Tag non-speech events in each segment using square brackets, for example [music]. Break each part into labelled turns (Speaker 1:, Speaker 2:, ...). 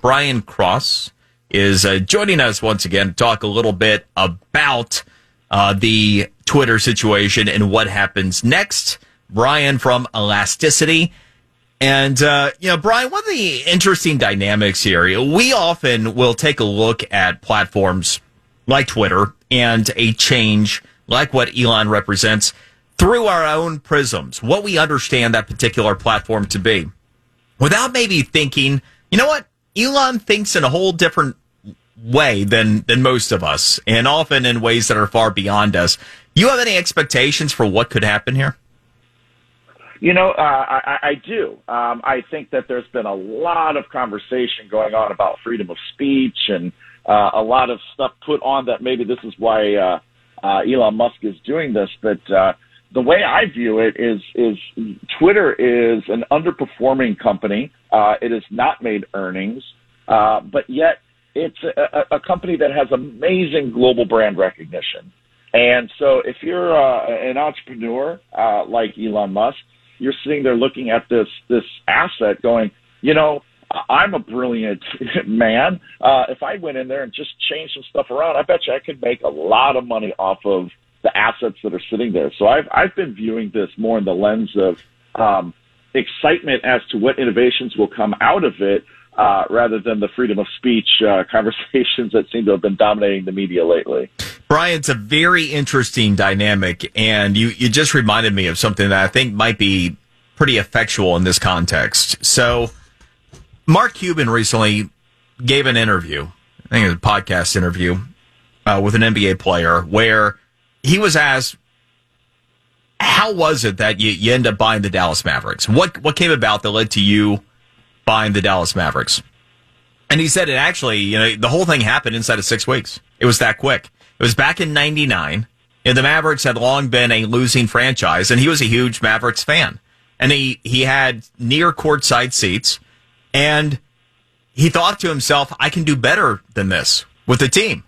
Speaker 1: Brian Cross is uh, joining us once again to talk a little bit about uh, the Twitter situation and what happens next. Brian from Elasticity. And, uh, you know, Brian, one of the interesting dynamics here, we often will take a look at platforms like Twitter and a change like what Elon represents through our own prisms, what we understand that particular platform to be, without maybe thinking, you know what, Elon thinks in a whole different way than than most of us, and often in ways that are far beyond us. You have any expectations for what could happen here?
Speaker 2: You know, uh, I, I do. Um, I think that there's been a lot of conversation going on about freedom of speech and uh, a lot of stuff put on that maybe this is why uh, uh, Elon Musk is doing this. But uh, the way I view it is is Twitter is an underperforming company. Uh, it has not made earnings, uh, but yet it's a, a company that has amazing global brand recognition. And so, if you're uh, an entrepreneur uh, like Elon Musk, you're sitting there looking at this this asset, going, you know, I'm a brilliant [laughs] man. Uh, if I went in there and just changed some stuff around, I bet you I could make a lot of money off of the assets that are sitting there. So I've I've been viewing this more in the lens of um, excitement as to what innovations will come out of it, uh, rather than the freedom of speech uh, [laughs] conversations that seem to have been dominating the media lately.
Speaker 1: Brian, it's a very interesting dynamic, and you you just reminded me of something that I think might be pretty effectual in this context. So, Mark Cuban recently gave an interview, I think it was a podcast interview, uh, with an NBA player where he was asked, "How was it that you, you end up buying the Dallas Mavericks? What what came about that led to you buying the Dallas Mavericks?" And he said it actually, you know, the whole thing happened inside of six weeks. It was that quick. It was back in '99, and the Mavericks had long been a losing franchise, and he was a huge Mavericks fan, and he he had near courtside seats, and he thought to himself, "I can do better than this with the team."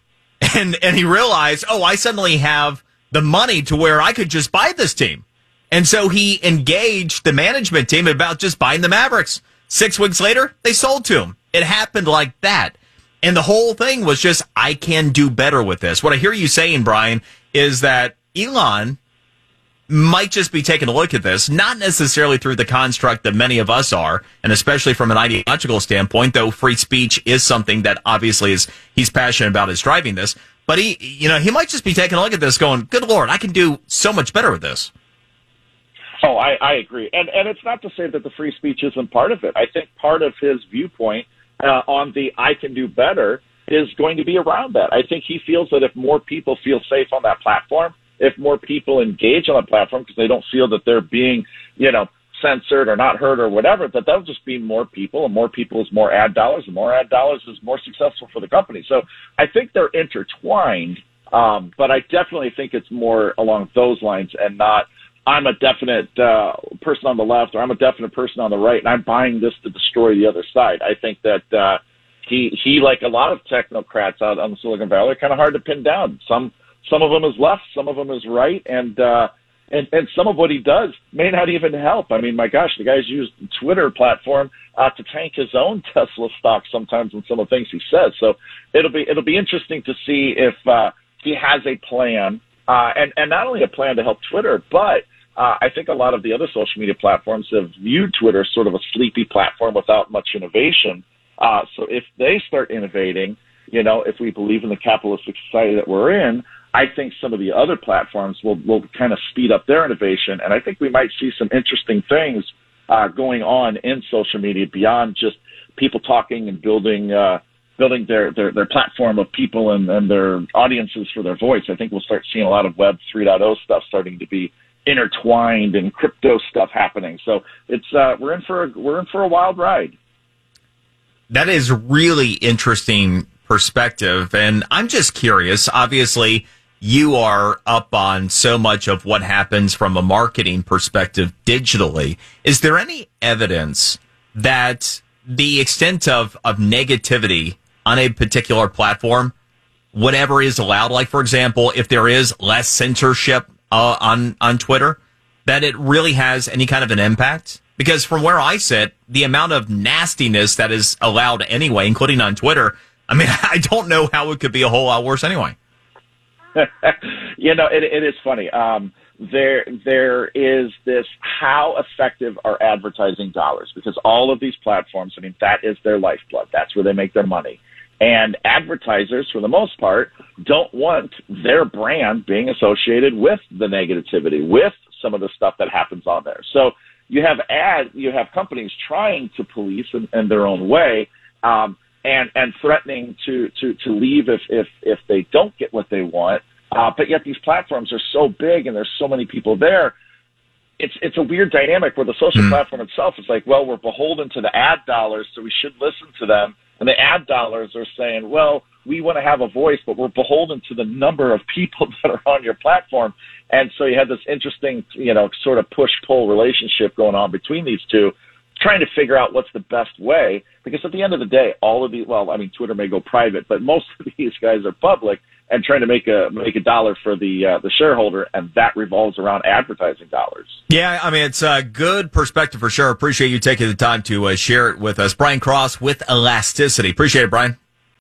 Speaker 1: And and he realized, oh, I suddenly have the money to where I could just buy this team. And so he engaged the management team about just buying the Mavericks. Six weeks later, they sold to him. It happened like that. And the whole thing was just, I can do better with this. What I hear you saying, Brian, is that Elon might just be taking a look at this, not necessarily through the construct that many of us are, and especially from an ideological standpoint, though free speech is something that obviously is he's passionate about is driving this. But he, you know, he might just be taking a look at this, going, "Good Lord, I can do so much better with this."
Speaker 2: Oh, I, I agree, and and it's not to say that the free speech isn't part of it. I think part of his viewpoint uh, on the "I can do better" is going to be around that. I think he feels that if more people feel safe on that platform, if more people engage on the platform because they don't feel that they're being, you know, censored or not heard or whatever, that that'll just be more people and more people is more ad dollars and more ad dollars is more successful for the company. So I think they're intertwined. Um, but I definitely think it's more along those lines and not I'm a definite uh, person on the left or I'm a definite person on the right and I'm buying this to destroy the other side. I think that uh, he he like a lot of technocrats out on the Silicon Valley are kind of hard to pin down. Some some of them is left, some of them is right, and uh, and and some of what he does may not even help. I mean, my gosh, the guy's used the Twitter platform uh, to tank his own [laughs] Tesla stock sometimes in some of the things he says. So it'll be it'll be interesting to see if uh, he has a plan, uh, and and not only a plan to help Twitter, but uh, I think a lot of the other social media platforms have viewed Twitter as sort of a sleepy platform without much innovation. Uh, so if they start innovating, you know, if we believe in the capitalistic society that we're in, I think some of the other platforms will, will kind of speed up their innovation. And I think we might see some interesting things uh, going on in social media beyond just people talking and building, uh, building their, their, their platform of people and, and their audiences for their voice. I think we'll start seeing a lot of Web 3.0 stuff starting to be intertwined and crypto stuff happening. So it's, uh, we're in for a, we're in for a wild ride.
Speaker 1: That is really interesting perspective. And I'm just curious, obviously, you are up on so much of what happens from a marketing perspective digitally. Is there any evidence that the extent of, of negativity on a particular platform, whatever is allowed, like for example, if there is less censorship uh, on on Twitter, that it really has any kind of an impact? Because from where I sit, the amount of nastiness that is allowed anyway, including on Twitter, I mean, [laughs] I don't know how it could be a whole lot worse anyway. [laughs]
Speaker 2: you know, it, it is funny. Um, there, there is this how effective are advertising dollars because all of these platforms, I mean, that is their lifeblood. That's where they make their money. And advertisers, for the most part, don't want their brand being associated with the negativity, with some of the stuff that happens on there. So you have ad, you have companies trying to police in, in their own way, um, and and threatening to to to leave if if if they don't get what they want. Uh, but yet these platforms are so big and there's so many people there. It's it's a weird dynamic where the social mm. platform itself is like, well, we're beholden to the ad dollars, so we should listen to them and the ad dollars are saying, well, we want to have a voice, but we're beholden to the number of people [laughs] that are on your platform. And so you have this interesting, you know, sort of push pull relationship going on between these two, trying to figure out what's the best way. Because at the end of the day, all of these, well, I mean, Twitter may go private, but most [laughs] of these guys are public and trying to make a make a dollar for the uh, the shareholder, and that revolves around advertising dollars.
Speaker 1: Yeah, I mean it's a good perspective for sure. Appreciate you taking the time to uh, share it with us, Brian Cross with Elasticity. Appreciate it, Brian.